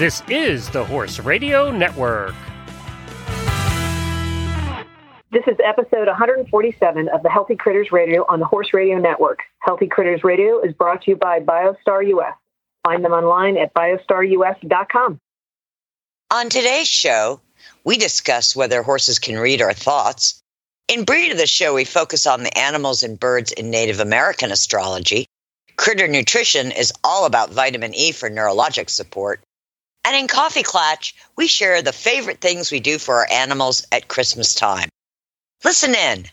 This is the Horse Radio Network. This is episode 147 of the Healthy Critters Radio on the Horse Radio Network. Healthy Critters Radio is brought to you by BioStar US. Find them online at biostarus.com. On today's show, we discuss whether horses can read our thoughts. In Breed of the Show, we focus on the animals and birds in Native American astrology. Critter Nutrition is all about vitamin E for neurologic support. And in Coffee Klatch, we share the favorite things we do for our animals at Christmas time. Listen in.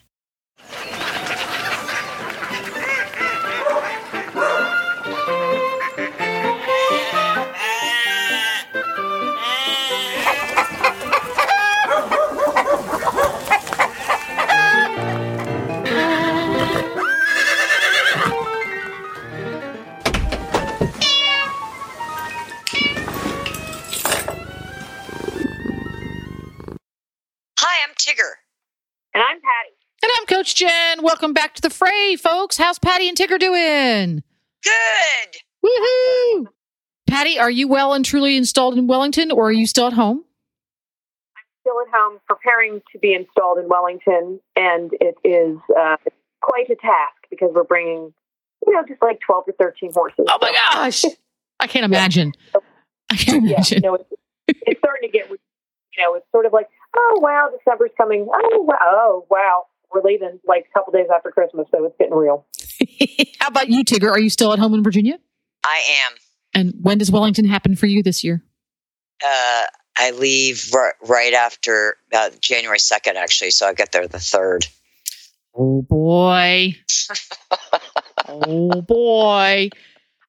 Tigger. And I'm Patty. And I'm Coach Jen. Welcome back to the fray, folks. How's Patty and Tigger doing? Good. Woohoo! Patty, are you well and truly installed in Wellington or are you still at home? I'm still at home, preparing to be installed in Wellington, and it is uh, quite a task because we're bringing, you know, just like 12 to 13 horses. Oh my gosh. I can't imagine. I can't Yeah, imagine. you know, it's, it's starting to get, you know, it's sort of like, oh wow, December's coming. Oh wow, oh wow, we're leaving like a couple days after Christmas, so it's getting real. How about you, Tigger? Are you still at home in Virginia? I am. And when does Wellington happen for you this year? Uh, I leave r- right after uh, January 2nd, actually, so I get there the 3rd. Oh boy. oh boy.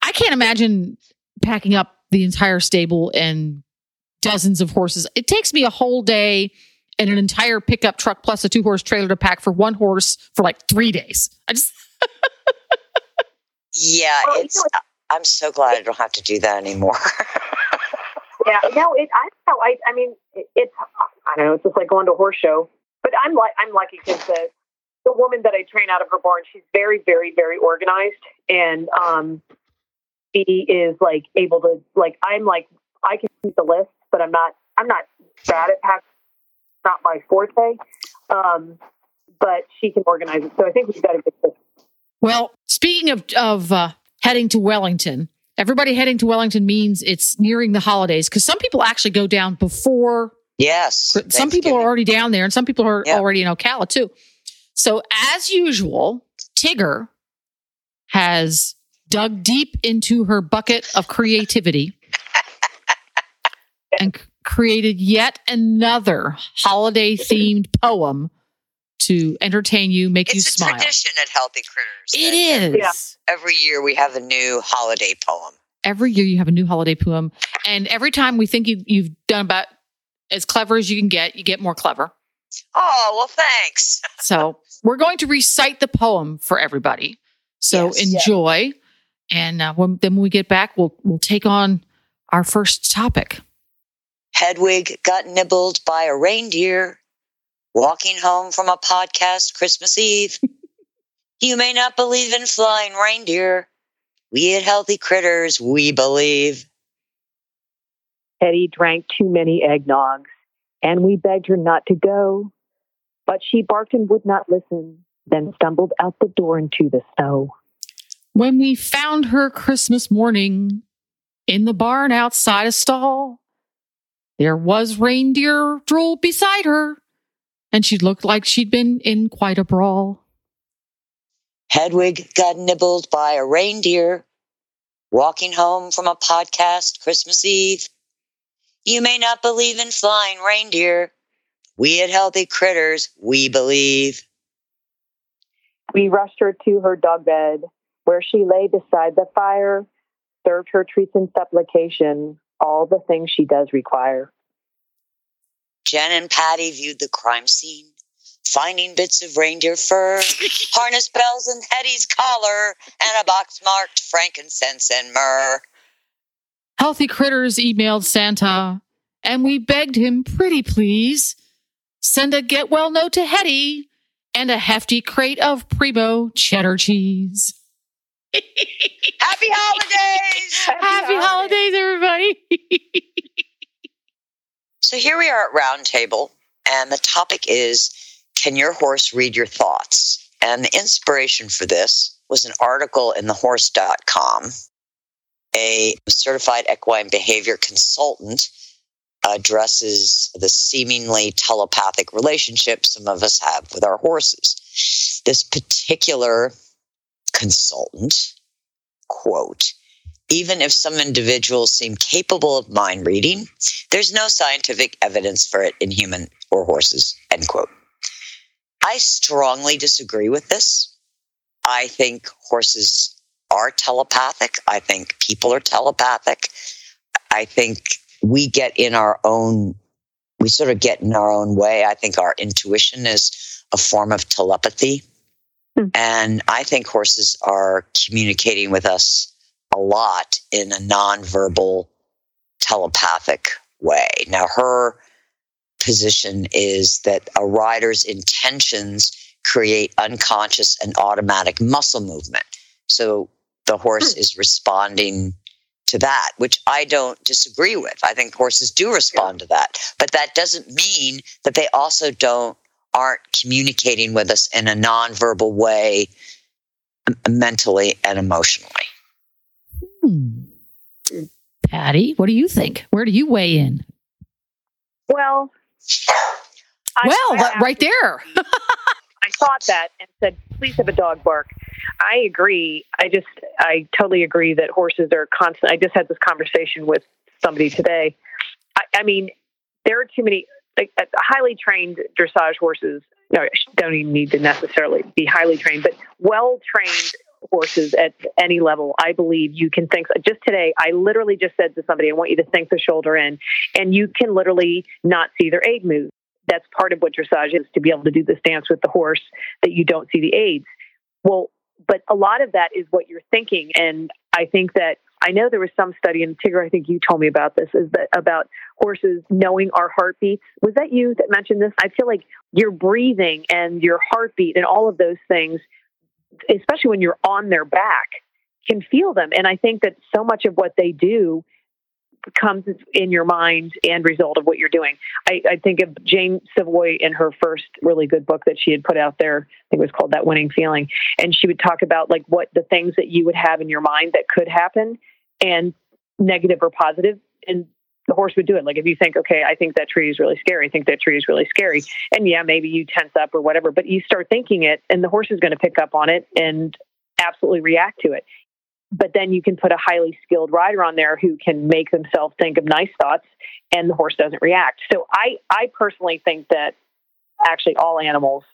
I can't imagine packing up the entire stable and dozens of horses. It takes me a whole day and an entire pickup truck plus a two horse trailer to pack for one horse for like three days. I just, Yeah, Oh, it's. I'm so glad I don't have to do that anymore. Yeah, no, it. I don't know. I, I mean, it, it's. I don't know. It's just like going to a horse show. But I'm like, I'm lucky because the the woman that I train out of her barn, she's very, very, very organized, and um, she is like able to like. I'm like, I can keep the list, but I'm not. I'm not bad at pack. Not my forte. Um, but she can organize it. So I think we've got a good system. well, speaking of, of uh, heading to Wellington, everybody heading to Wellington means it's nearing the holidays because some people actually go down before yes. Some people are already down there, and some people are Yeah. already in Ocala too. So, as usual, Tigger has dug deep into her bucket of creativity and created yet another holiday themed poem to entertain you, make you smile. It's a tradition at Healthy Critters. It is. Yeah. Every year we have a new holiday poem. Every year you have a new holiday poem, and every time we think you, you've done about as clever as you can get, you get more clever. Oh, well, thanks. So we're going to recite the poem for everybody. So Yes. enjoy, and uh, when, then when we get back, we'll we'll take on our first topic. Hedwig got nibbled by a reindeer walking home from a podcast Christmas Eve. you may not believe in flying reindeer. We at Healthy Critters, we believe. Hetty drank too many eggnogs, and we begged her not to go. But she barked and would not listen, then stumbled out the door into the snow. When we found her Christmas morning in the barn outside a stall, there was reindeer drool beside her, and she looked like she'd been in quite a brawl. Hedwig got nibbled by a reindeer walking home from a podcast Christmas Eve. You may not believe in flying reindeer. We at Healthy Critters, we believe. We rushed her to her dog bed, where she lay beside the fire, served her treats in supplication, all the things she does require. Jen and Patty viewed the crime scene, finding bits of reindeer fur, harness bells and Hetty's collar, and a box marked frankincense and myrrh. Healthy Critters emailed Santa, and we begged him, pretty please, send a get well note to Hetty and a hefty crate of primo cheddar cheese. Happy holidays! Happy holidays, everybody. So here we are at Roundtable, and the topic is Can your horse read your thoughts? And the inspiration for this was an article in thehorse.com. A certified equine behavior consultant addresses the seemingly telepathic relationship some of us have with our horses. This particular consultant, quote, even if some individuals seem capable of mind reading, there's no scientific evidence for it in human or horses, end quote. I strongly disagree with this. I think horses are telepathic. I think people are telepathic. I think we get in our own, we sort of get in our own way. I think our intuition is a form of telepathy. Hmm. And I think horses are communicating with us a lot in a nonverbal telepathic way. Now, her position is that a rider's intentions create unconscious and automatic muscle movement. So the horse hmm. is responding to that, which I don't disagree with. I think horses do respond to that, but that doesn't mean that they also don't aren't communicating with us in a nonverbal way mentally and emotionally. Hmm. Patty, what do you think? Where do you weigh in? Well, well, I right there. I thought that and said, please have a dog bark. I agree. I just, I totally agree that horses are constant. I just had this conversation with somebody today. I, I mean, there are too many like, uh, highly trained dressage horses. No, don't even need to necessarily be highly trained, but well trained horses at any level. I believe you can think. Just today, I literally just said to somebody, "I want you to sink the shoulder in," and you can literally not see their aid move. That's part of what dressage is to be able to do this dance with the horse that you don't see the aids. Well, but a lot of that is what you're thinking. And I think that I know there was some study, and Tigger, I think you told me about this, is that about horses knowing our heartbeats. Was that you that mentioned this? I feel like your breathing and your heartbeat and all of those things, especially when you're on their back, can feel them. And I think that so much of what they do comes in your mind and result of what you're doing. I, I, think of Jane Savoie in her first really good book that she had put out there. I think it was called That Winning Feeling. And she would talk about like what the things that you would have in your mind that could happen and negative or positive. And the horse would do it. Like if you think, okay, I think that tree is really scary. I think that tree is really scary. And yeah, maybe you tense up or whatever, but you start thinking it and the horse is going to pick up on it and absolutely react to it but then you can put a highly skilled rider on there who can make themselves think of nice thoughts and the horse doesn't react. So I, I personally think that actually all animals,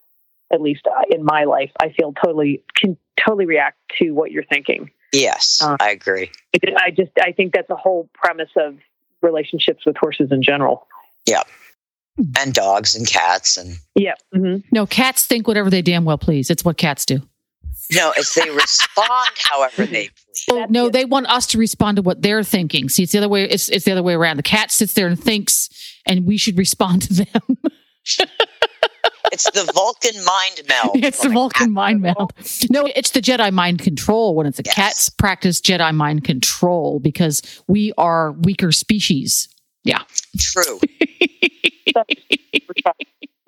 at least uh, in my life, I feel totally can totally react to what you're thinking. Yes, uh, I agree. I just I think that's a whole premise of relationships with horses in general. Yeah. And dogs and cats and yeah. Mm-hmm. No, cats think whatever they damn well please. It's what cats do. No, it's they respond however they please. Oh, no, they want us to respond to what they're thinking. See, it's the other way. It's, it's the other way around. The cat sits there and thinks, and we should respond to them. it's the Vulcan mind meld. It's the Vulcan mind meld. No, it's the Jedi mind control when it's a yes. cats practice Jedi mind control because we are weaker species. Yeah. True.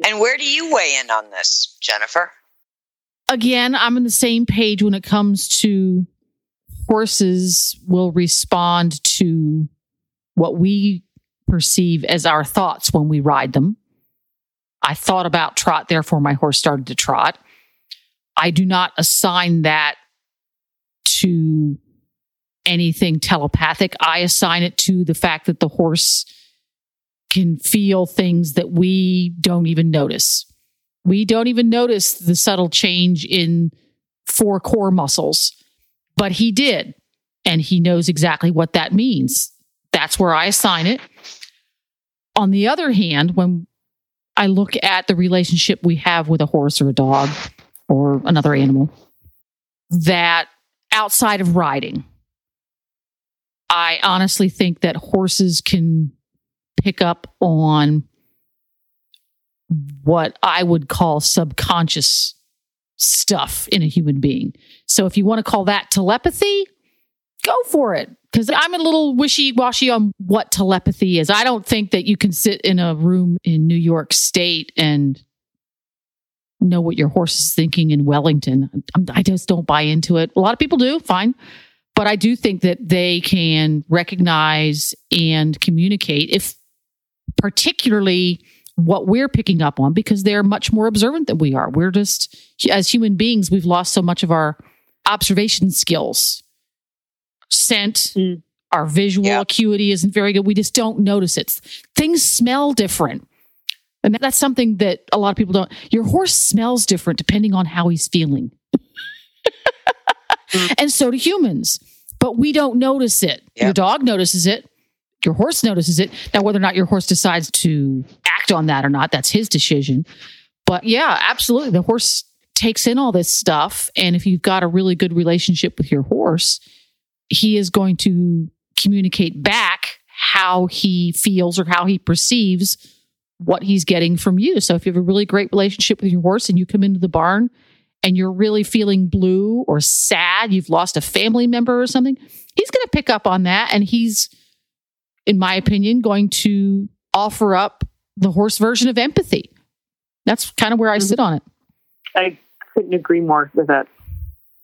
and where do you weigh in on this, Jennifer? Again, I'm on the same page when it comes to horses will respond to what we perceive as our thoughts when we ride them. I thought about trot, therefore my horse started to trot. I do not assign that to anything telepathic. I assign it to the fact that the horse can feel things that we don't even notice. We don't even notice the subtle change in four core muscles, but he did. And he knows exactly what that means. That's where I assign it. On the other hand, when I look at the relationship we have with a horse or a dog or another animal, that outside of riding, I honestly think that horses can pick up on what I would call subconscious stuff in a human being. So if you want to call that telepathy, go for it. Because I'm a little wishy washy on what telepathy is. I don't think that you can sit in a room in New York State and know what your horse is thinking in Wellington. I'm, just don't buy into it. A lot of people do, fine. But I do think that they can recognize and communicate if, particularly, what we're picking up on because they're much more observant than we are. We're just, as human beings, we've lost so much of our observation skills. Scent, Mm. our visual Yeah. acuity isn't very good. We just don't notice it. Things smell different. And that's something that a lot of people don't. Your horse smells different depending on how he's feeling. Mm. and so do humans, but we don't notice it. Your dog notices it. Your horse notices it. Now, whether or not your horse decides to act on that or not, that's his decision. But yeah, absolutely. The horse takes in all this stuff. And if you've got a really good relationship with your horse, he is going to communicate back how he feels or how he perceives what he's getting from you. So if you have a really great relationship with your horse and you come into the barn and you're really feeling blue or sad, you've lost a family member or something, he's going to pick up on that and he's in my opinion going to offer up the horse version of empathy. That's kind of where I Mhm. sit on it. I couldn't agree more with that.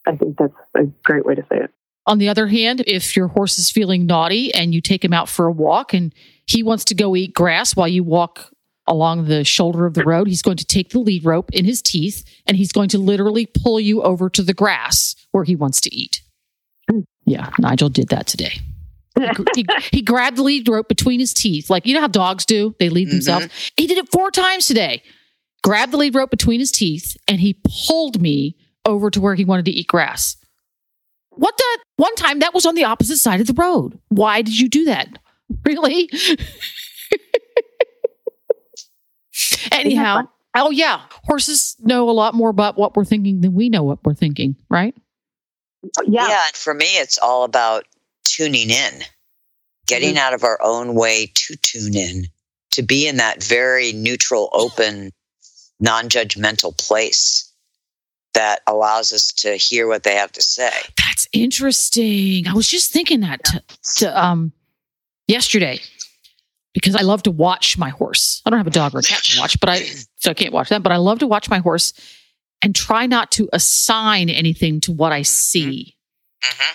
I think that's a great way to say it. On the other hand, if your horse is feeling naughty and you take him out for a walk and he wants to go eat grass while you walk along the shoulder of the road, he's going to take the lead rope in his teeth and he's going to literally pull you over to the grass where he wants to eat. Yeah, Nigel did that today. He, he grabbed the lead rope between his teeth. Like, you know how dogs do? They lead mm-hmm. themselves. He did it four times today. Grabbed the lead rope between his teeth and he pulled me over to where he wanted to eat grass. What the? One time that was on the opposite side of the road. Why did you do that? Really? Anyhow, oh yeah, horses know a lot more about what we're thinking than we know what we're thinking, right? yeah. Yeah, and for me, it's all about tuning in, getting out of our own way to tune in, to be in that very neutral, open, non judgmental place that allows us to hear what they have to say. That's interesting. I was just thinking that to, to um yesterday because I love to watch my horse. I don't have a dog or a cat to watch, but I so I can't watch that. But I love to watch my horse and try not to assign anything to what I see. Mhm.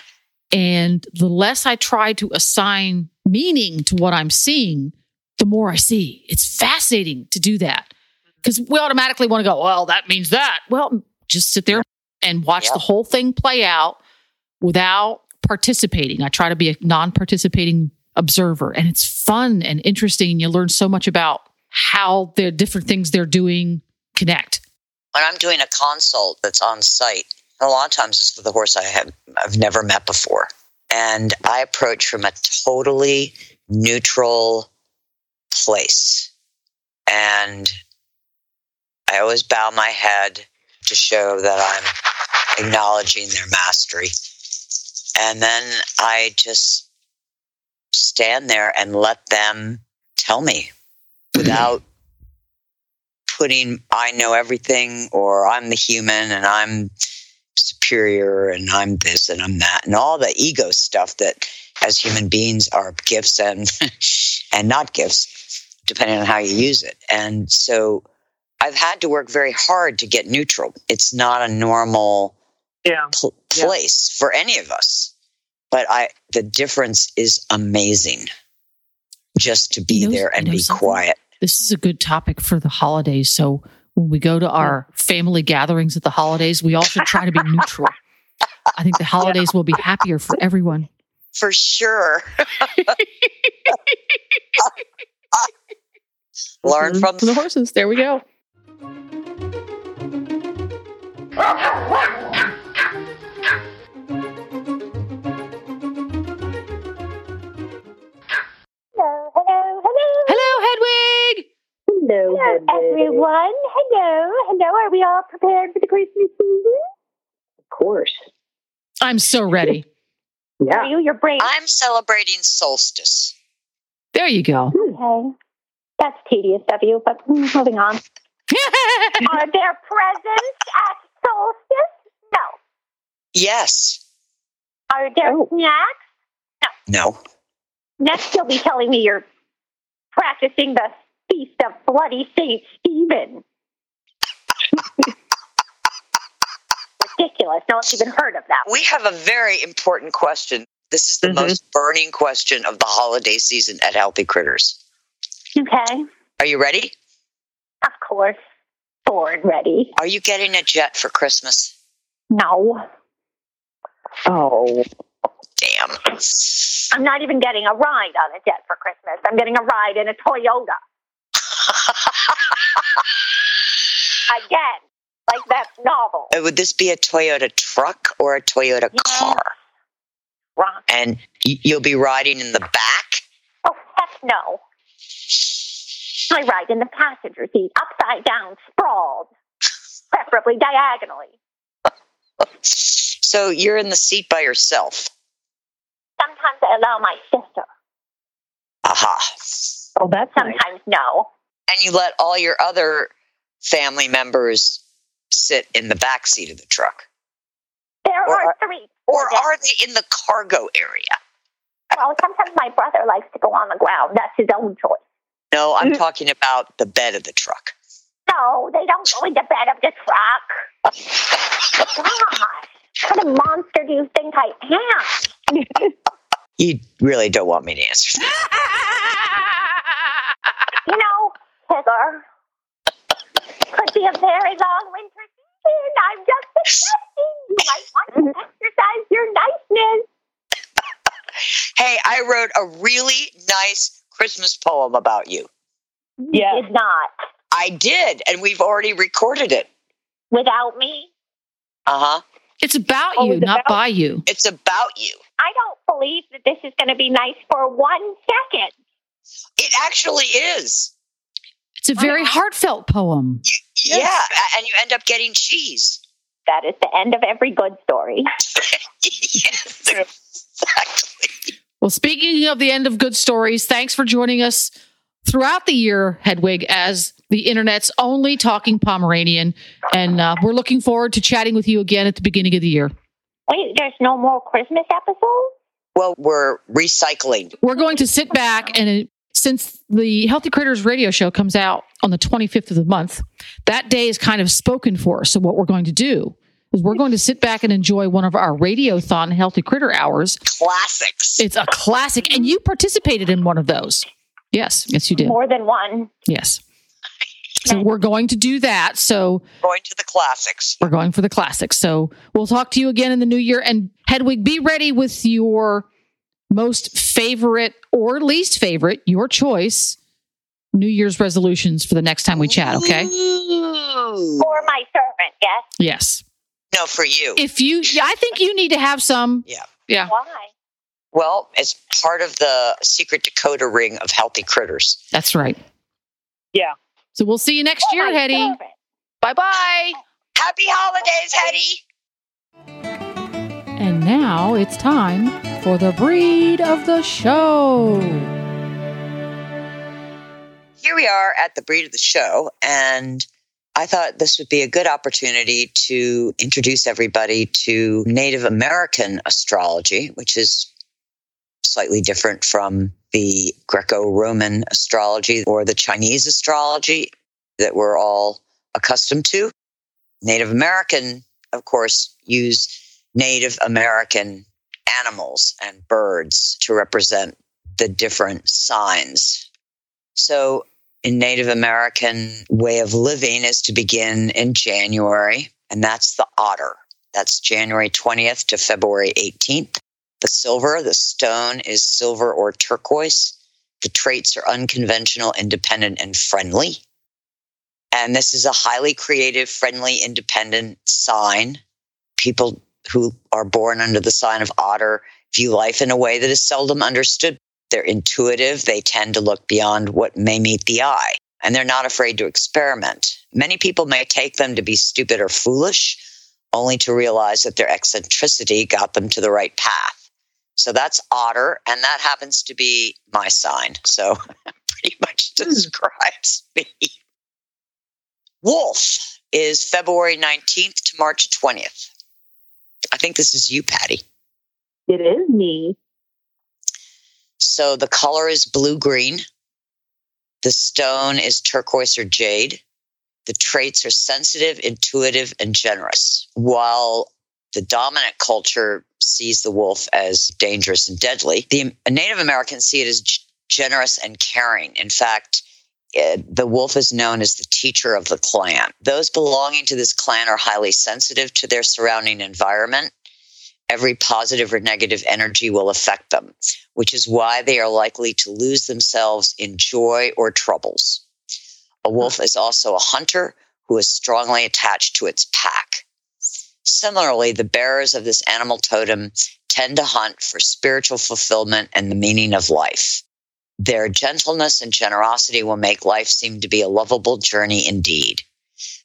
And the less I try to assign meaning to what I'm seeing, the more I see. It's fascinating to do that because we automatically want to go, well, that means that. Well, just sit there and watch Yep. the whole thing play out without participating. I try to be a non participating observer, and it's fun and interesting. And you learn so much about how the different things they're doing connect. When I'm doing a consult that's on site, a lot of times it's with a horse I have I've never met before. And I approach from a totally neutral place. And I always bow my head to show that I'm acknowledging their mastery. And then I just stand there and let them tell me without putting I know everything or I'm the human and I'm superior and I'm this and I'm that and all the ego stuff that as human beings are gifts and and not gifts depending on how you use it. And so I've had to work very hard to get neutral. It's not a normal Yeah. pl- Yeah. place for any of us. But I the difference is amazing. Just to be You know- there and you know be something? quiet. This is a good topic for the holidays. So when we go to our family gatherings at the holidays, we all should try to be neutral. I think the holidays will be happier for everyone. For sure. Learn from the horses. There we go. Hello, Hello, everyone. Hello, hello. Are we all prepared for the Christmas season? Of course. I'm so ready. Are Yeah. you? You're brave. I'm celebrating solstice. There you go. Okay. That's tedious of you, but mm, moving on. Are there presents at solstice? No. Yes. Are there Oh. snacks? No. Next, you'll be telling me you're practicing the feast of bloody Saint Stephen. Ridiculous. No one's even heard of that. We have a very important question. This is the Mhm. most burning question of the holiday season at Healthy Critters. Okay. Are you ready? Of course. Born ready. Are you getting a jet for Christmas? No. Oh, Damn. I'm not even getting a ride on a jet for Christmas. I'm getting a ride in a Toyota. Again. Like that novel. Uh, Would this be a Toyota truck or a Toyota Yes. car? Wrong. And you'll be riding in the back? Oh, heck no. I ride in the passenger seat, upside down, sprawled, preferably diagonally. So you're in the seat by yourself. Sometimes I allow my sister. Aha. oh, that's nice. Sometimes no. And you let all your other family members sit in the back seat of the truck. There Or are three. Or are they in the cargo area? Well, sometimes my brother likes to go on the ground. That's his own choice. No, I'm Mm. talking about the bed of the truck. No, they don't go in the bed of the truck. Gosh, what a monster do you think I am? You really don't want me to answer that. You know, Tigger, could be a very long winter season. I'm just suggesting you might want to exercise your niceness. Hey, I wrote a really nice Christmas poem about you. Yeah. Did not. I did, and we've already recorded it. Without me, Uh huh. It's about Oh, you, it's not about- by you. It's about you. I don't believe that this is going to be nice for one second. It actually is. It's a very Wow. heartfelt poem. Yeah, and you end up getting cheese. That is the end of every good story. yes, exactly. Well, speaking of the end of good stories, thanks for joining us throughout the year, Hedwig, as the internet's only talking Pomeranian. And uh, we're looking forward to chatting with you again at the beginning of the year. Wait, there's no more Christmas episodes? Well, we're recycling. We're going to sit back and since the Healthy Critters radio show comes out on the 25th of the month, that day is kind of spoken for. So what we're going to do is we're going to sit back and enjoy one of our radiothon Healthy Critter hours. Classics. It's a classic and you participated in one of those. Yes, yes you did. More than one. Yes. So we're going to do that. So Going to the classics. we're going for the classics. So we'll talk to you again in the new year. And Hedwig, be ready with your most favorite or least favorite, your choice, New Year's resolutions for the next time we chat. Okay. Ooh. For my servant, yes. Yes. No, for you. If you, yeah, I think you need to have some. Yeah. Yeah. Why? Well, it's part of the secret decoder ring of healthy critters. That's right. Yeah. So we'll see you next For year, my Hetty. Bye bye. Happy holidays, Hetty. Now it's time for the breed of the show. Here we are at the breed of the show, and I thought this would be a good opportunity to introduce everybody to Native American astrology, which is slightly different from the Greco Roman astrology or the Chinese astrology that we're all accustomed to. Native American, of course, use Native American animals and birds to represent the different signs. So, in Native American way of living is to begin in January, and that's the otter. That's January 20th to February 18th. The silver, the stone is silver or turquoise. The traits are unconventional, independent, and friendly. And this is a highly creative, friendly, independent sign. People who are born under the sign of otter view life in a way that is seldom understood. They're intuitive. They tend to look beyond what may meet the eye, and they're not afraid to experiment. Many people may take them to be stupid or foolish, only to realize that their eccentricity got them to the right path. So that's otter, and that happens to be my sign. So pretty much describes me. Wolf is February 19th to March 20th. I think this is you, Patty. It is me. So the color is blue green. The stone is turquoise or jade. The traits are sensitive, intuitive, and generous. While the dominant culture sees the wolf as dangerous and deadly, the Native Americans see it as generous and caring. In fact, the wolf is known as the teacher of the clan. Those belonging to this clan are highly sensitive to their surrounding environment. Every positive or negative energy will affect them, which is why they are likely to lose themselves in joy or troubles. A wolf is also a hunter who is strongly attached to its pack. Similarly, the bearers of this animal totem tend to hunt for spiritual fulfillment and the meaning of life. Their gentleness and generosity will make life seem to be a lovable journey indeed.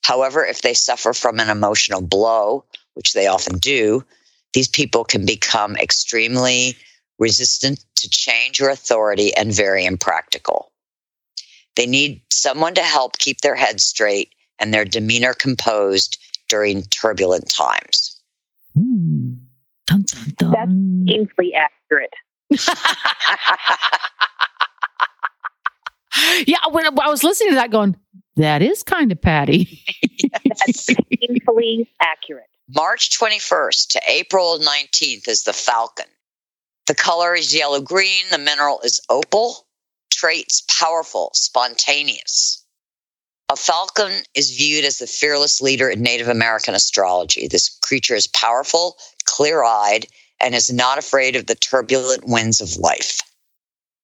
However, if they suffer from an emotional blow, which they often do, these people can become extremely resistant to change or authority and very impractical. They need someone to help keep their head straight and their demeanor composed during turbulent times. Hmm. Dun, dun, dun. That's painfully accurate. yeah, when I was listening to that, going, that is kind of Patty. That's painfully accurate. March 21st to April 19th is the falcon. The color is yellow green. The mineral is opal. Traits powerful, spontaneous. A falcon is viewed as the fearless leader in Native American astrology. This creature is powerful, clear eyed, and is not afraid of the turbulent winds of life.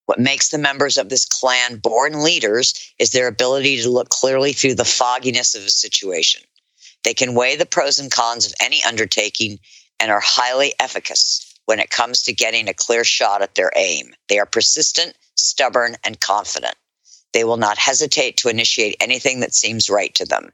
What makes the members of this clan born leaders is their ability to look clearly through the fogginess of a situation. They can weigh the pros and cons of any undertaking and are highly efficacious when it comes to getting a clear shot at their aim. They are persistent, stubborn, and confident. They will not hesitate to initiate anything that seems right to them.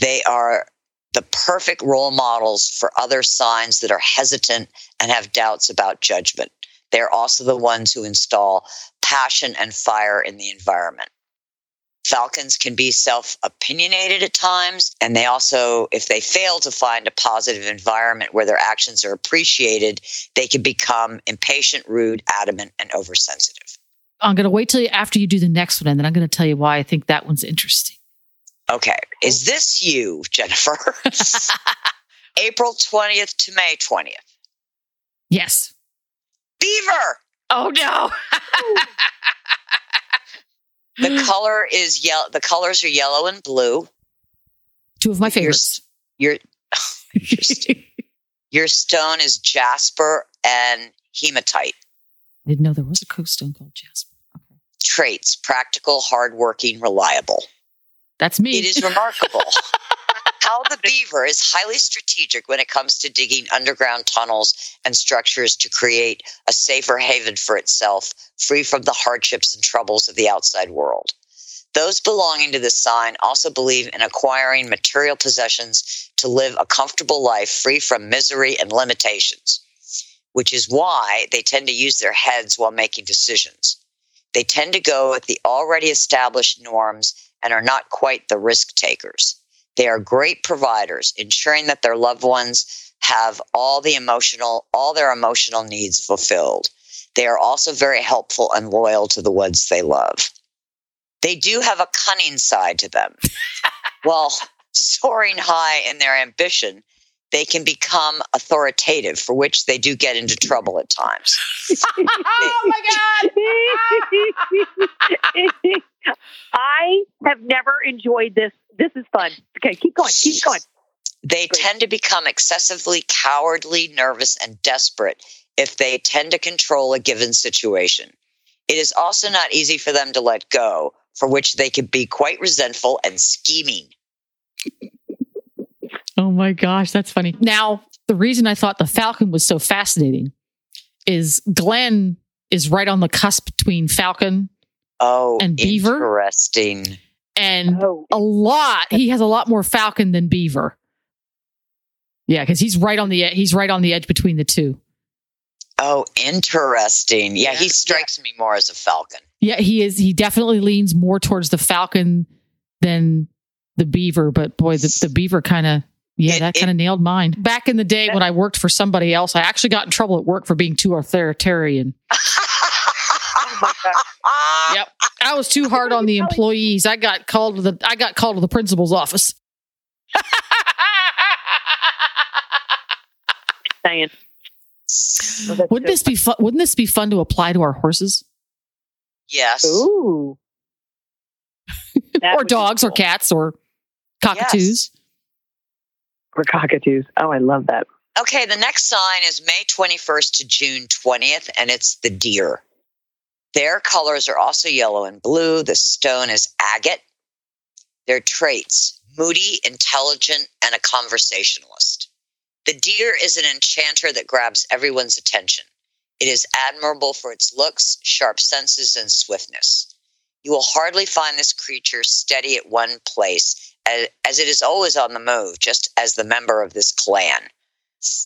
They are the perfect role models for other signs that are hesitant and have doubts about judgment. They're also the ones who install passion and fire in the environment. Falcons can be self opinionated at times, and they also, if they fail to find a positive environment where their actions are appreciated, they can become impatient, rude, adamant, and oversensitive. I'm going to wait till you, after you do the next one, and then I'm going to tell you why I think that one's interesting. Okay. Is this you, Jennifer? April 20th to May 20th. Yes. Beaver! Oh, no. The color is yellow. The colors are yellow and blue. Two of my Your, favorites. your, interesting. your stone is jasper and hematite. I didn't know there was a coast stone called Jasper. Okay. Traits practical, hardworking, reliable. That's me. It is remarkable how the beaver is highly strategic when it comes to digging underground tunnels and structures to create a safer haven for itself, free from the hardships and troubles of the outside world. Those belonging to this sign also believe in acquiring material possessions to live a comfortable life free from misery and limitations, which is why they tend to use their heads while making decisions. They tend to go with the already established norms and are not quite the risk takers. They are great providers, ensuring that their loved ones have all the emotional, all their emotional needs fulfilled. They are also very helpful and loyal to the ones they love. They do have a cunning side to them. While soaring high in their ambition, they can become authoritative, for which they do get into trouble at times. oh, my God. I have never enjoyed this. This is fun. Okay, keep going. Keep going. They Great. tend to become excessively cowardly, nervous, and desperate if they tend to control a given situation. It is also not easy for them to let go, for which they can be quite resentful and scheming. Oh my gosh, that's funny. Now, the reason I thought the Falcon was so fascinating is Glenn is right on the cusp between Falcon Oh, And beaver? Interesting. And Oh, a lot. He has a lot more Falcon than Beaver. Yeah, because he's right on the e- he's right on the edge between the two. Oh, interesting. Yeah, Yeah, he strikes me more as a falcon. Yeah, he is. He definitely leans more towards the Falcon than the Beaver. But boy, the, the Beaver kind of Yeah, It- that kind of nailed mine. Back in the day when I worked for somebody else, I actually got in trouble at work for being too authoritarian. Yep. I was too hard on the employees. I got called to the I got called to the principal's office. Saying. Well, Wouldn't good. this be fun? Wouldn't this be fun to apply to our horses yes. Ooh. Or would be dogs or cats or cockatoos? Or cockatoos. Oh, I love that. Okay, the next sign is May 21st to June 20th, and it's the deer. Their colors are also yellow and blue. The stone is agate. Their traits moody, intelligent, and a conversationalist. The deer is an enchanter that grabs everyone's attention. It is admirable for its looks, sharp senses, and swiftness. You will hardly find this creature steady at one place, as, it is always on the move, just as the member of this clan.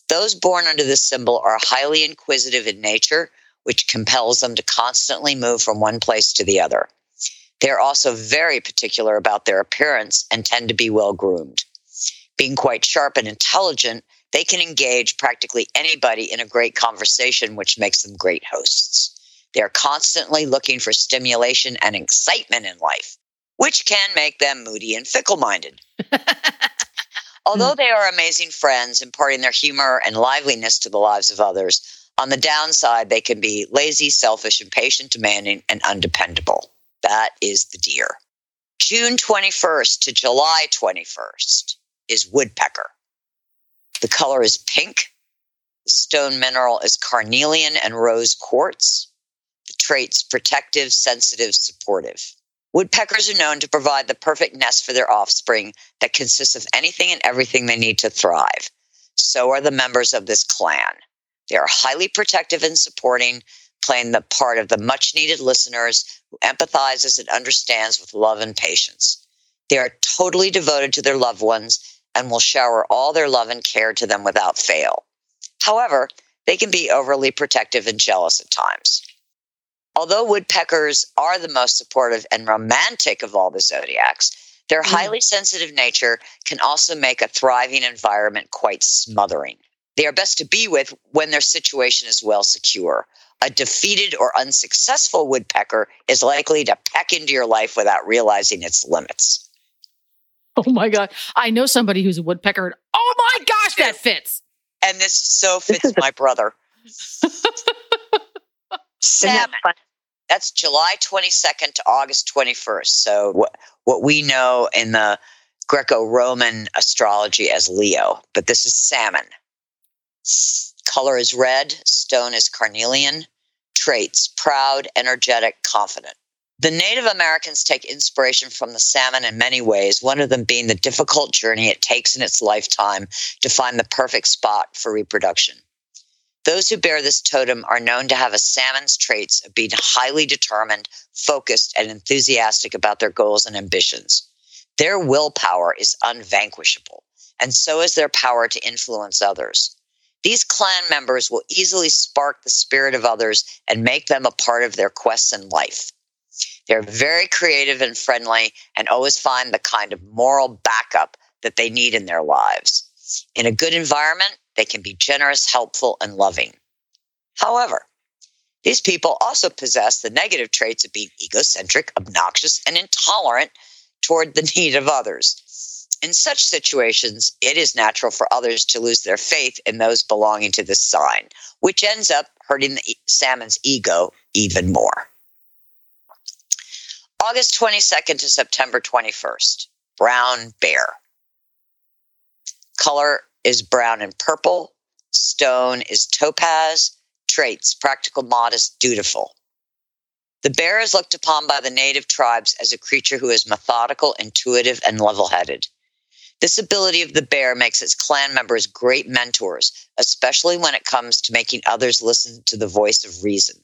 Those born under this symbol are highly inquisitive in nature, which compels them to constantly move from one place to the other. They are also very particular about their appearance and tend to be well groomed. Being quite sharp and intelligent, they can engage practically anybody in a great conversation, which makes them great hosts. They are constantly looking for stimulation and excitement in life, which can make them moody and fickle minded. Although hmm. they are amazing friends, imparting their humor and liveliness to the lives of others, on the downside, they can be lazy, selfish, impatient, demanding, and undependable. That is the deer. June 21st to July 21st is woodpecker. The color is pink. The stone mineral is carnelian and rose quartz. The traits protective, sensitive, supportive. Woodpeckers are known to provide the perfect nest for their offspring that consists of anything and everything they need to thrive. So are the members of this clan. They are highly protective and supporting, playing the part of the much needed listeners who empathizes and understands with love and patience. They are totally devoted to their loved ones and will shower all their love and care to them without fail. However, they can be overly protective and jealous at times. Although woodpeckers are the most supportive and romantic of all the zodiacs, their mm. highly sensitive nature can also make a thriving environment quite smothering. They are best to be with when their situation is well secure. A defeated or unsuccessful woodpecker is likely to peck into your life without realizing its limits. Oh my god! I know somebody who's a woodpecker. And, oh my gosh, that fits. And this so fits my brother. Isn't that Salmon. That's July 22nd to August 21st. So what what we know in the Greco-Roman astrology as Leo, but this is salmon. Color is red, stone is carnelian, traits proud, energetic, confident. The Native Americans take inspiration from the salmon in many ways, one of them being the difficult journey it takes in its lifetime to find the perfect spot for reproduction. Those who bear this totem are known to have a salmon's traits of being highly determined, focused, and enthusiastic about their goals and ambitions. Their willpower is unvanquishable, and so is their power to influence others. These clan members will easily spark the spirit of others and make them a part of their quests in life. They're very creative and friendly and always find the kind of moral backup that they need in their lives. In a good environment, they can be generous, helpful, and loving. However, these people also possess the negative traits of being egocentric, obnoxious, and intolerant toward the need of others. In such situations, it is natural for others to lose their faith in those belonging to this sign, which ends up hurting the salmon's ego even more. August 22nd to September 21st, brown bear. Color is brown and purple. Stone is topaz. Traits practical, modest, dutiful. The bear is looked upon by the native tribes as a creature who is methodical, intuitive, and level headed. This ability of the bear makes its clan members great mentors, especially when it comes to making others listen to the voice of reason.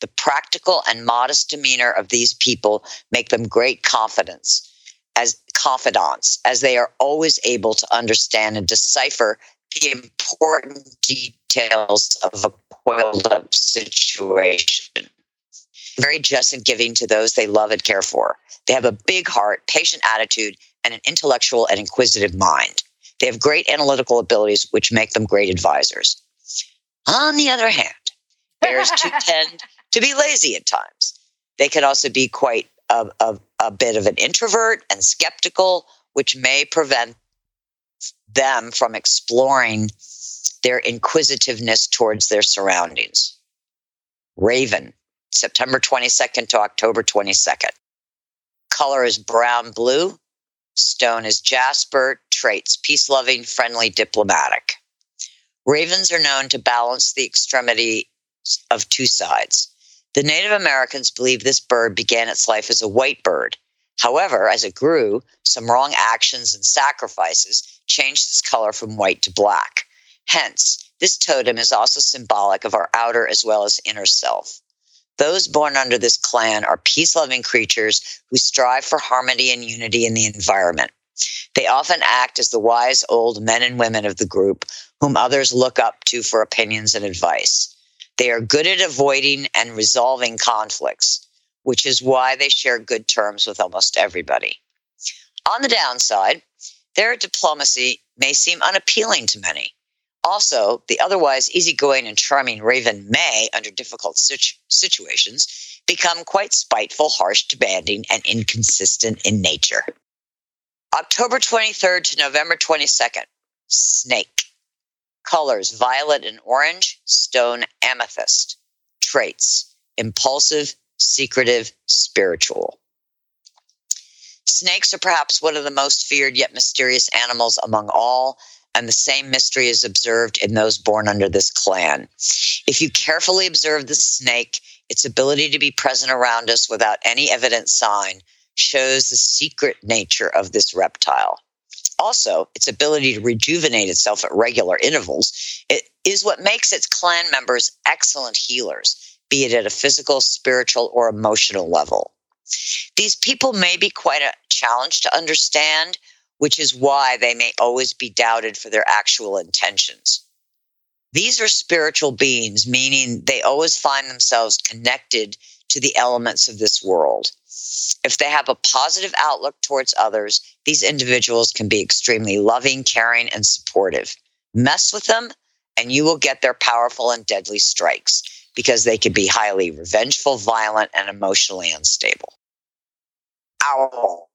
The practical and modest demeanor of these people make them great confidence as confidants, as they are always able to understand and decipher the important details of a coiled up situation. Very just and giving to those they love and care for. They have a big heart, patient attitude, and an intellectual and inquisitive mind. They have great analytical abilities, which make them great advisors. On the other hand, bears too tend to be lazy at times. They can also be quite a, a, a bit of an introvert and skeptical, which may prevent them from exploring their inquisitiveness towards their surroundings. Raven, September 22nd to October 22nd. Color is brown blue. Stone is jasper. Traits peace loving, friendly, diplomatic. Ravens are known to balance the extremity of two sides. The Native Americans believe this bird began its life as a white bird. However, as it grew, some wrong actions and sacrifices changed its color from white to black. Hence, this totem is also symbolic of our outer as well as inner self. Those born under this clan are peace loving creatures who strive for harmony and unity in the environment. They often act as the wise old men and women of the group whom others look up to for opinions and advice. They are good at avoiding and resolving conflicts, which is why they share good terms with almost everybody. On the downside, their diplomacy may seem unappealing to many. Also, the otherwise easygoing and charming Raven may, under difficult situ- situations, become quite spiteful, harsh, demanding, and inconsistent in nature. October 23rd to November 22nd, Snake. Colors violet and orange, stone amethyst. Traits impulsive, secretive, spiritual. Snakes are perhaps one of the most feared yet mysterious animals among all, and the same mystery is observed in those born under this clan. If you carefully observe the snake, its ability to be present around us without any evident sign shows the secret nature of this reptile. Also, its ability to rejuvenate itself at regular intervals it is what makes its clan members excellent healers, be it at a physical, spiritual, or emotional level. These people may be quite a challenge to understand, which is why they may always be doubted for their actual intentions. These are spiritual beings, meaning they always find themselves connected to the elements of this world. If they have a positive outlook towards others, these individuals can be extremely loving, caring, and supportive. Mess with them, and you will get their powerful and deadly strikes because they can be highly revengeful, violent, and emotionally unstable. Owl.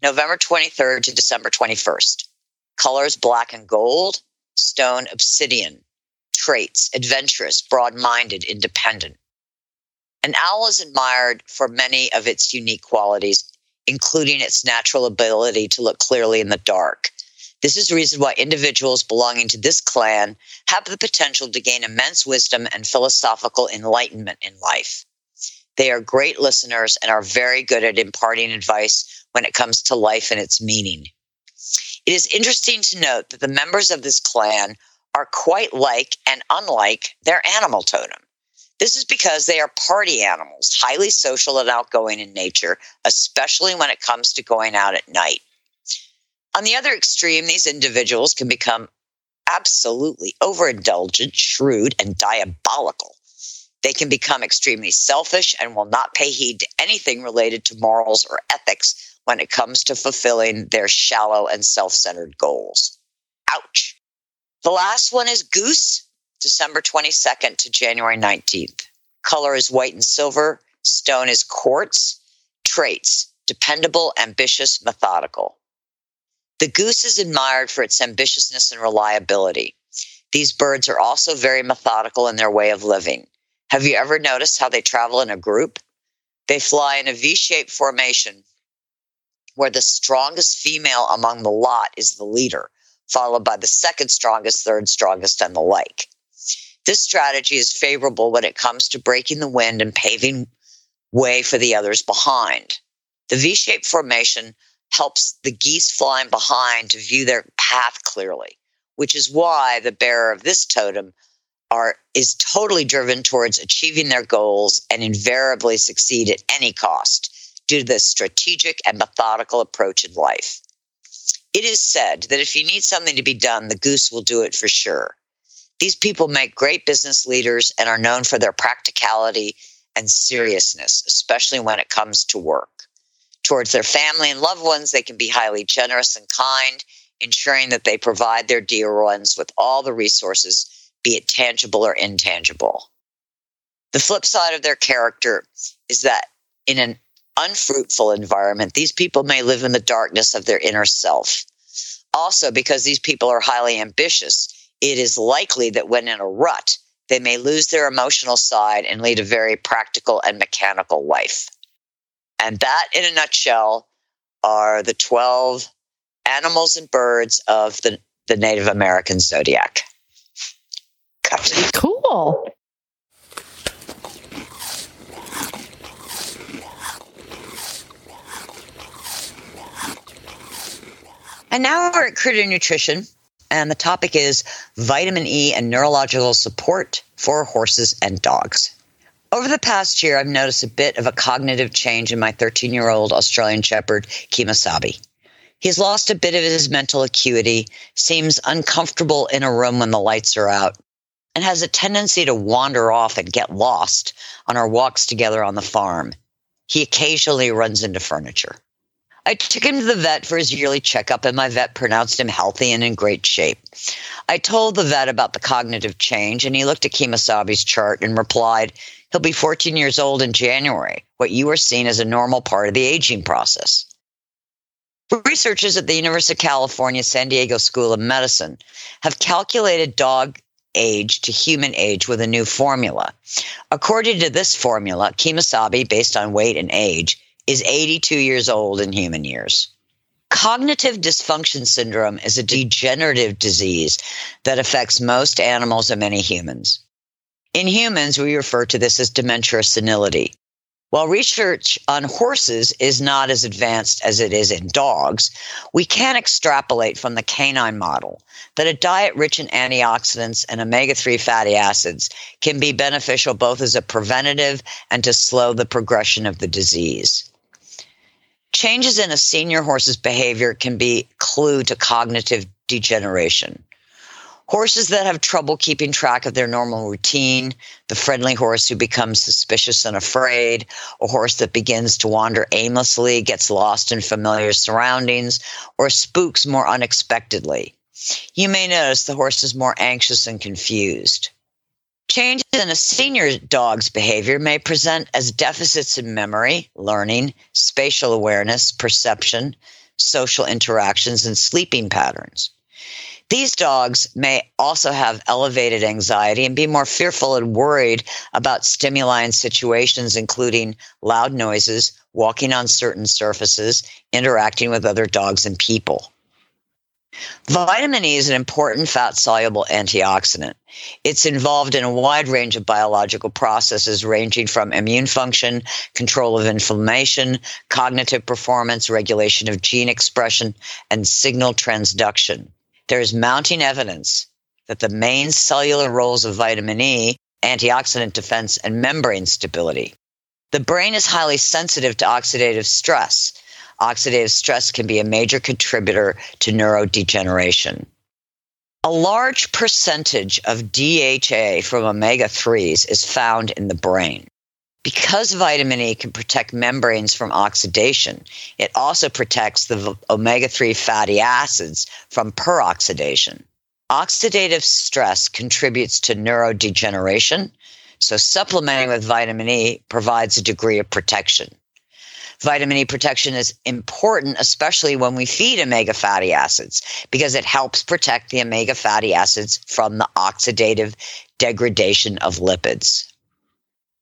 November 23rd to December 21st. Colors black and gold. Stone obsidian. Traits adventurous, broad minded, independent. An owl is admired for many of its unique qualities, including its natural ability to look clearly in the dark. This is the reason why individuals belonging to this clan have the potential to gain immense wisdom and philosophical enlightenment in life. They are great listeners and are very good at imparting advice when it comes to life and its meaning. It is interesting to note that the members of this clan are quite like and unlike their animal totem. This is because they are party animals, highly social and outgoing in nature, especially when it comes to going out at night. On the other extreme, these individuals can become absolutely overindulgent, shrewd, and diabolical. They can become extremely selfish and will not pay heed to anything related to morals or ethics when it comes to fulfilling their shallow and self centered goals. Ouch. The last one is Goose, December 22nd to January 19th. Color is white and silver. Stone is quartz. Traits dependable, ambitious, methodical. The goose is admired for its ambitiousness and reliability. These birds are also very methodical in their way of living. Have you ever noticed how they travel in a group? They fly in a V shaped formation where the strongest female among the lot is the leader, followed by the second strongest, third strongest, and the like. This strategy is favorable when it comes to breaking the wind and paving way for the others behind. The V shaped formation helps the geese flying behind to view their path clearly, which is why the bearer of this totem are is totally driven towards achieving their goals and invariably succeed at any cost due to the strategic and methodical approach in life. It is said that if you need something to be done, the goose will do it for sure. These people make great business leaders and are known for their practicality and seriousness, especially when it comes to work towards their family and loved ones. They can be highly generous and kind, ensuring that they provide their dear ones with all the resources, be it tangible or intangible. The flip side of their character is that in an unfruitful environment, these people may live in the darkness of their inner self. Also, because these people are highly ambitious, it is likely that when in a rut, they may lose their emotional side and lead a very practical and mechanical life. And that, in a nutshell, are the 12 animals and birds of the, the Native American zodiac. Cool. And now we're at Critter Nutrition, and the topic is vitamin E and neurological support for horses and dogs. Over the past year, I've noticed a bit of a cognitive change in my 13 year old Australian Shepherd, Kemosabe. He's lost a bit of his mental acuity, seems uncomfortable in a room when the lights are out, and has a tendency to wander off and get lost on our walks together on the farm. He occasionally runs into furniture. I took him to the vet for his yearly checkup, and my vet pronounced him healthy and in great shape. I told the vet about the cognitive change, and he looked at Kemosabe's chart and replied, He'll be 14 years old in January, what you are seeing as a normal part of the aging process. Researchers at the University of California San Diego School of Medicine have calculated dog age to human age with a new formula. According to this formula, Kemosabe, based on weight and age, is 82 years old in human years. Cognitive dysfunction syndrome is a degenerative disease that affects most animals and many humans. In humans, we refer to this as dementia senility. While research on horses is not as advanced as it is in dogs, we can extrapolate from the canine model that a diet rich in antioxidants and omega 3 fatty acids can be beneficial both as a preventative and to slow the progression of the disease. Changes in a senior horse's behavior can be clue to cognitive degeneration. Horses that have trouble keeping track of their normal routine, the friendly horse who becomes suspicious and afraid, a horse that begins to wander aimlessly, gets lost in familiar surroundings, or spooks more unexpectedly. You may notice the horse is more anxious and confused. Changes in a senior dog's behavior may present as deficits in memory, learning, spatial awareness, perception, social interactions, and sleeping patterns. These dogs may also have elevated anxiety and be more fearful and worried about stimuli and situations, including loud noises, walking on certain surfaces, interacting with other dogs and people. Vitamin E is an important fat soluble antioxidant. It's involved in a wide range of biological processes ranging from immune function, control of inflammation, cognitive performance, regulation of gene expression, and signal transduction. There is mounting evidence that the main cellular roles of vitamin E, antioxidant defense, and membrane stability. The brain is highly sensitive to oxidative stress oxidative stress can be a major contributor to neurodegeneration. A large percentage of DHA from omega 3s is found in the brain. Because vitamin E can protect membranes from oxidation, it also protects the omega 3 fatty acids from peroxidation. Oxidative stress contributes to neurodegeneration, so supplementing with vitamin E provides a degree of protection vitamin E protection is important, especially when we feed omega fatty acids, because it helps protect the omega fatty acids from the oxidative degradation of lipids.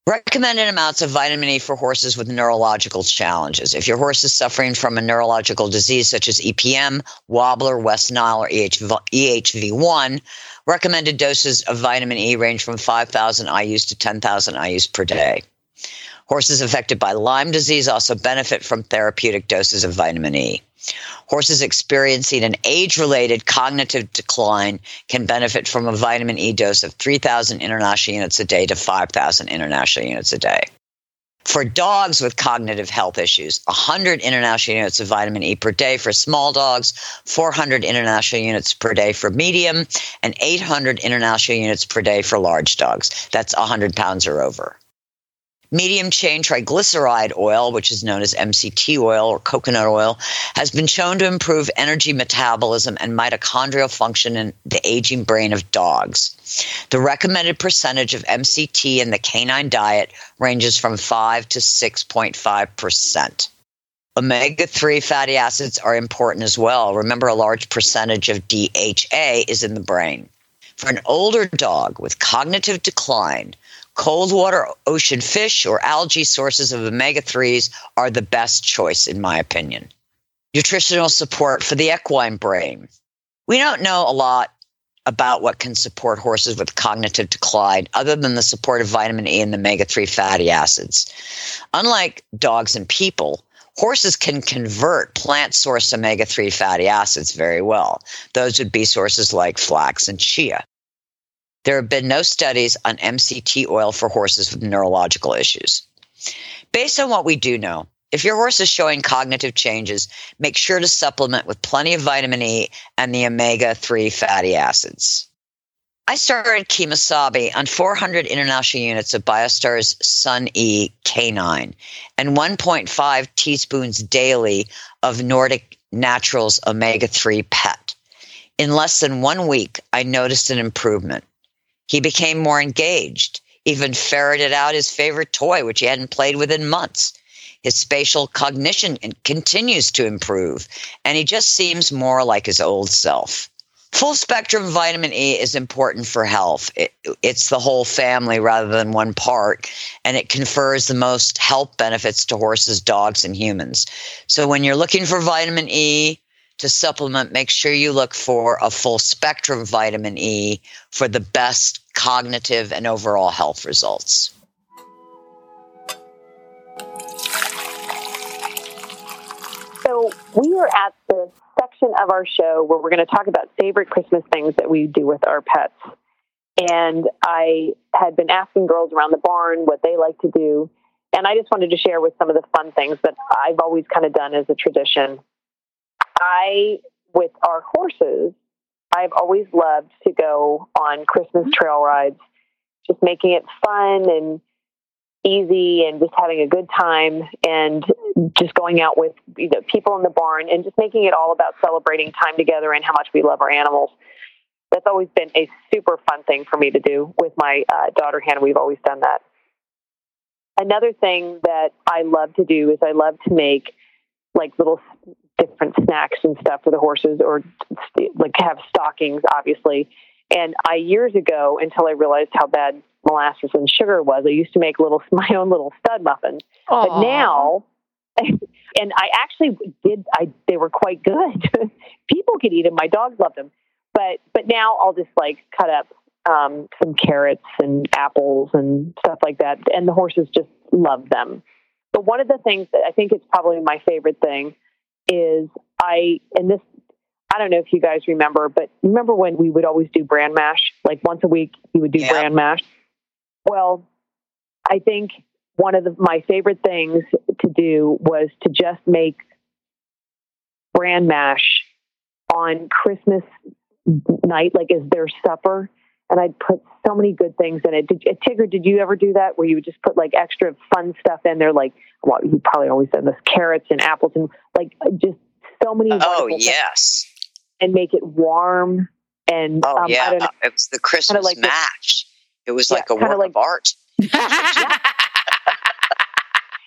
Recommended amounts of vitamin E for horses with neurological challenges. If your horse is suffering from a neurological disease such as EPM, wobbler, West Nile, or EHV1, recommended doses of vitamin E range from 5,000 IUs to 10,000 IUs per day. Horses affected by Lyme disease also benefit from therapeutic doses of vitamin E. Horses experiencing an age related cognitive decline can benefit from a vitamin E dose of 3,000 international units a day to 5,000 international units a day. For dogs with cognitive health issues, 100 international units of vitamin E per day for small dogs, 400 international units per day for medium, and 800 international units per day for large dogs. That's 100 pounds or over. Medium chain triglyceride oil, which is known as MCT oil or coconut oil, has been shown to improve energy metabolism and mitochondrial function in the aging brain of dogs. The recommended percentage of MCT in the canine diet ranges from 5 to 6.5%. Omega 3 fatty acids are important as well. Remember, a large percentage of DHA is in the brain. For an older dog with cognitive decline, cold water ocean fish or algae sources of omega 3s are the best choice, in my opinion. Nutritional support for the equine brain. We don't know a lot about what can support horses with cognitive decline other than the support of vitamin E and the omega 3 fatty acids. Unlike dogs and people, horses can convert plant source omega 3 fatty acids very well. Those would be sources like flax and chia. There have been no studies on MCT oil for horses with neurological issues. Based on what we do know, if your horse is showing cognitive changes, make sure to supplement with plenty of vitamin E and the omega 3 fatty acids. I started Kemosabe on 400 international units of BioStar's Sun E K9 and 1.5 teaspoons daily of Nordic Naturals omega 3 PET. In less than one week, I noticed an improvement. He became more engaged, even ferreted out his favorite toy, which he hadn't played with in months. His spatial cognition continues to improve, and he just seems more like his old self. Full spectrum vitamin E is important for health. It, it's the whole family rather than one part, and it confers the most health benefits to horses, dogs, and humans. So when you're looking for vitamin E to supplement, make sure you look for a full spectrum vitamin E for the best cognitive and overall health results. So we are at the section of our show where we're going to talk about favorite Christmas things that we do with our pets. And I had been asking girls around the barn what they like to do. And I just wanted to share with some of the fun things that I've always kind of done as a tradition. I, with our horses, I've always loved to go on Christmas trail rides, just making it fun and easy and just having a good time and just going out with you know, people in the barn and just making it all about celebrating time together and how much we love our animals. That's always been a super fun thing for me to do with my uh, daughter Hannah. We've always done that. Another thing that I love to do is I love to make like little different snacks and stuff for the horses or like have stockings, obviously. And I years ago, until I realized how bad molasses and sugar was, I used to make little my own little stud muffins. Aww. But now, and I actually did. I they were quite good. People could eat them. My dogs loved them. But but now I'll just like cut up um, some carrots and apples and stuff like that, and the horses just love them. But one of the things that I think is probably my favorite thing is I and this I don't know if you guys remember, but remember when we would always do bran mash? Like once a week, you would do Yeah. bran mash. Well, I think one of the, my favorite things to do was to just make bran mash on Christmas night, like as their supper. And I'd put so many good things in it. Did, uh, Tigger, did you ever do that where you would just put like extra fun stuff in there? Like, well, you probably always done this carrots and apples and like just so many. Oh, wonderful things yes. And make it warm. And Oh, um, I yeah. don't know. It was the Christmas like the- match. It was Yeah, like a kinda work like- of art.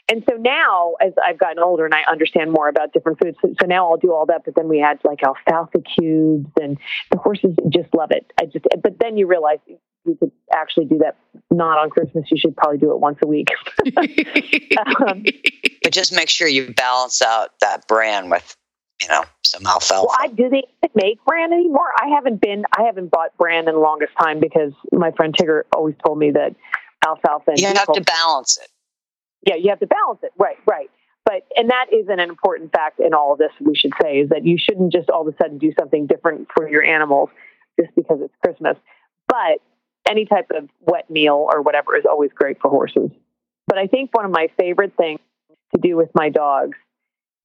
And so now, as I've gotten older and I understand more about different foods, so, so now I'll do all that. But then we had like alfalfa cubes, and the horses just love it. I just, but then you realize you could actually do that not on Christmas. You should probably do it once a week. um, But just make sure you balance out that bran with, you know, some alfalfa. well, I do they make bran anymore? I haven't been, I haven't bought bran in the longest time because my friend Tigger always told me that alfalfa. And you have to balance it. Yeah, you have to balance it. Right, right. But and that is an important fact in all of this. We should say is that you shouldn't just all of a sudden do something different for your animals just because it's Christmas. But any type of wet meal or whatever is always great for horses. But I think one of my favorite things to do with my dogs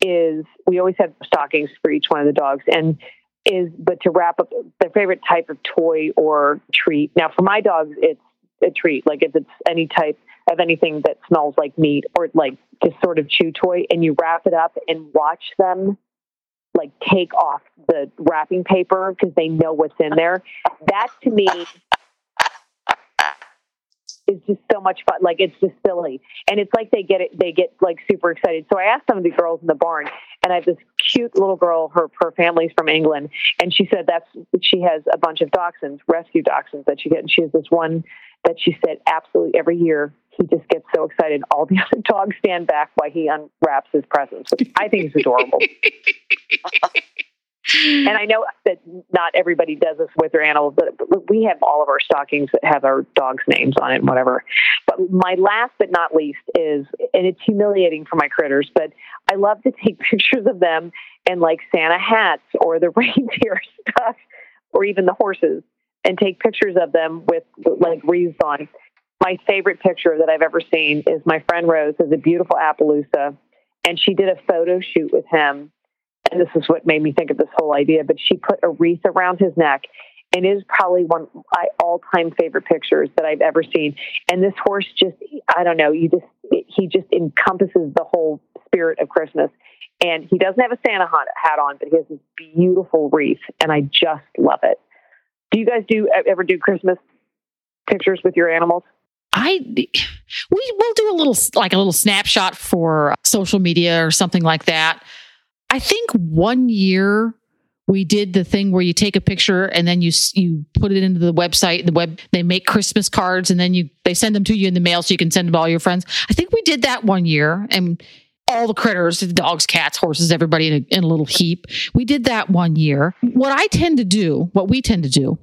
is we always have stockings for each one of the dogs and is but to wrap up their favorite type of toy or treat. Now for my dogs it's a treat, like if it's any type of anything that smells like meat or like just sort of chew toy, and you wrap it up and watch them like take off the wrapping paper because they know what's in there. That to me is just so much fun. Like it's just silly, and it's like they get it. They get like super excited. So I asked some of the girls in the barn, and I have this cute little girl. Her her family's from England, and she said that's she has a bunch of dachshunds, rescue dachshunds that she gets. And she has this one that she said absolutely every year he just gets so excited. All the other dogs stand back while he unwraps his presents, which I think is adorable. and I know that not everybody does this with their animals, but we have all of our stockings that have our dogs' names on it and whatever. But my last but not least is, and it's humiliating for my critters, but I love to take pictures of them in like Santa hats or the reindeer stuff or even the horses and take pictures of them with like wreaths on. My favorite picture that I've ever seen is my friend Rose has a beautiful Appaloosa, and she did a photo shoot with him. And this is what made me think of this whole idea. But she put a wreath around his neck, and is probably one of my all-time favorite pictures that I've ever seen. And this horse just—I don't know—you just—he just encompasses the whole spirit of Christmas. And he doesn't have a Santa hat on, but he has this beautiful wreath, and I just love it. Do you guys do ever do Christmas pictures with your animals? I we will do a little like a little snapshot for social media or something like that. I think one year we did the thing where you take a picture and then you you put it into the website. The web they make Christmas cards and then you they send them to you in the mail so you can send them to all your friends. I think we did that one year and all the critters, dogs, cats, horses, everybody in a, in a little heap. We did that one year. What I tend to do, what we tend to do,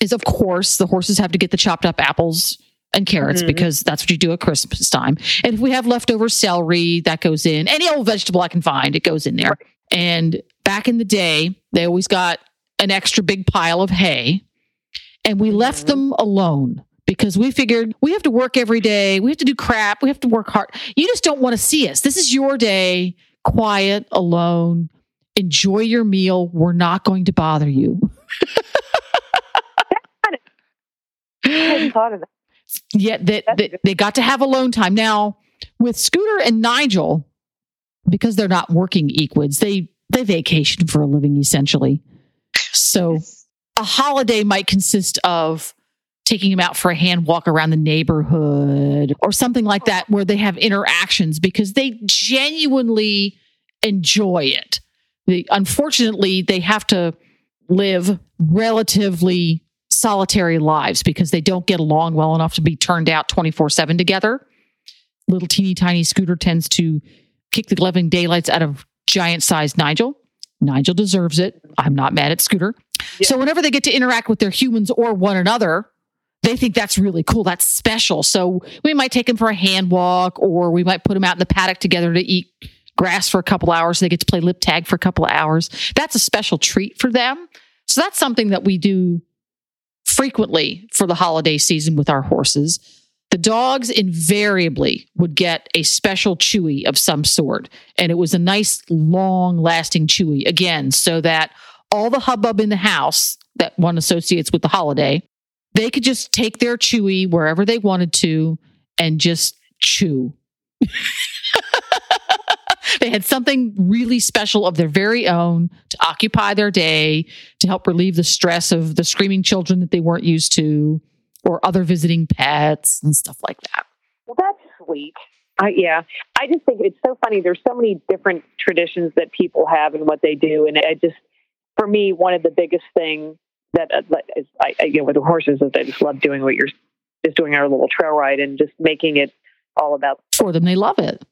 is of course the horses have to get the chopped up apples and carrots mm-hmm. because that's what you do at Christmas time. And if we have leftover celery, that goes in. Any old vegetable I can find, it goes in there. Right. And back in the day, they always got an extra big pile of hay, and we mm-hmm. left them alone because we figured we have to work every day. We have to do crap. We have to work hard. You just don't want to see us. This is your day, quiet, alone. Enjoy your meal. We're not going to bother you. I hadn't thought of that. Yeah, that, they, they got to have alone time. Now, with Scooter and Nigel, because they're not working equids, they they vacation for a living essentially. So a holiday might consist of taking them out for a hand walk around the neighborhood or something like that where they have interactions because they genuinely enjoy it. They, unfortunately, they have to live relatively solitary lives because they don't get along well enough to be turned out 24 7 together. Little teeny tiny Scooter tends to kick the living daylights out of giant sized Nigel. Nigel deserves it. I'm not mad at Scooter. Yeah. So whenever they get to interact with their humans or one another, they think that's really cool. That's special. So we might take them for a hand walk or we might put them out in the paddock together to eat grass for a couple hours. They get to play lip tag for a couple of hours. That's a special treat for them. So that's something that we do frequently for the holiday season with our horses. The dogs invariably would get a special chewy of some sort. And it was a nice, long lasting chewy, again, so that all the hubbub in the house that one associates with the holiday, they could just take their chewy wherever they wanted to and just chew. they had something really special of their very own to occupy their day, to help relieve the stress of the screaming children that they weren't used to, or other visiting pets and stuff like that. Well, that's sweet. Uh, yeah, I just think it's so funny. There's so many different traditions that people have and what they do, and I just, for me, one of the biggest thing that uh, I, I, you know, with the horses is I just love doing what you're just doing our little trail ride and just making it all about for them. They love it.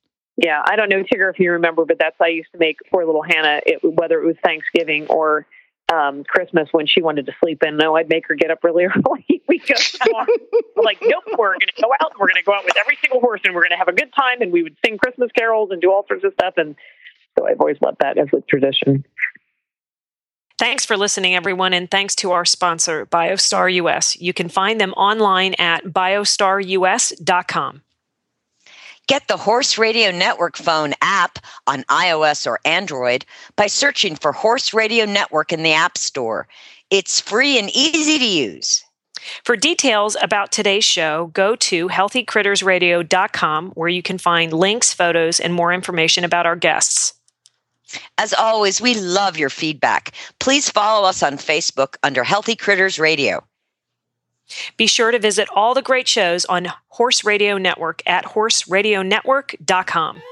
Yeah, I don't know, Tigger, if you remember, but that's I used to make for little Hannah, it, whether it was Thanksgiving or um, Christmas when she wanted to sleep in. No, I'd make her get up really early. we go like, nope, we're going to go out. We're going to go out with every single horse, and we're going to have a good time. And we would sing Christmas carols and do all sorts of stuff. And so I've always loved that as a tradition. Thanks for listening, everyone, and thanks to our sponsor, BioStar US. You can find them online at biostarus.com. Get the Horse Radio Network phone app on iOS or Android by searching for Horse Radio Network in the App Store. It's free and easy to use. For details about today's show, go to healthycrittersradio.com where you can find links, photos, and more information about our guests. As always, we love your feedback. Please follow us on Facebook under Healthy Critters Radio. Be sure to visit all the great shows on Horse Radio Network at horseradionetwork.com.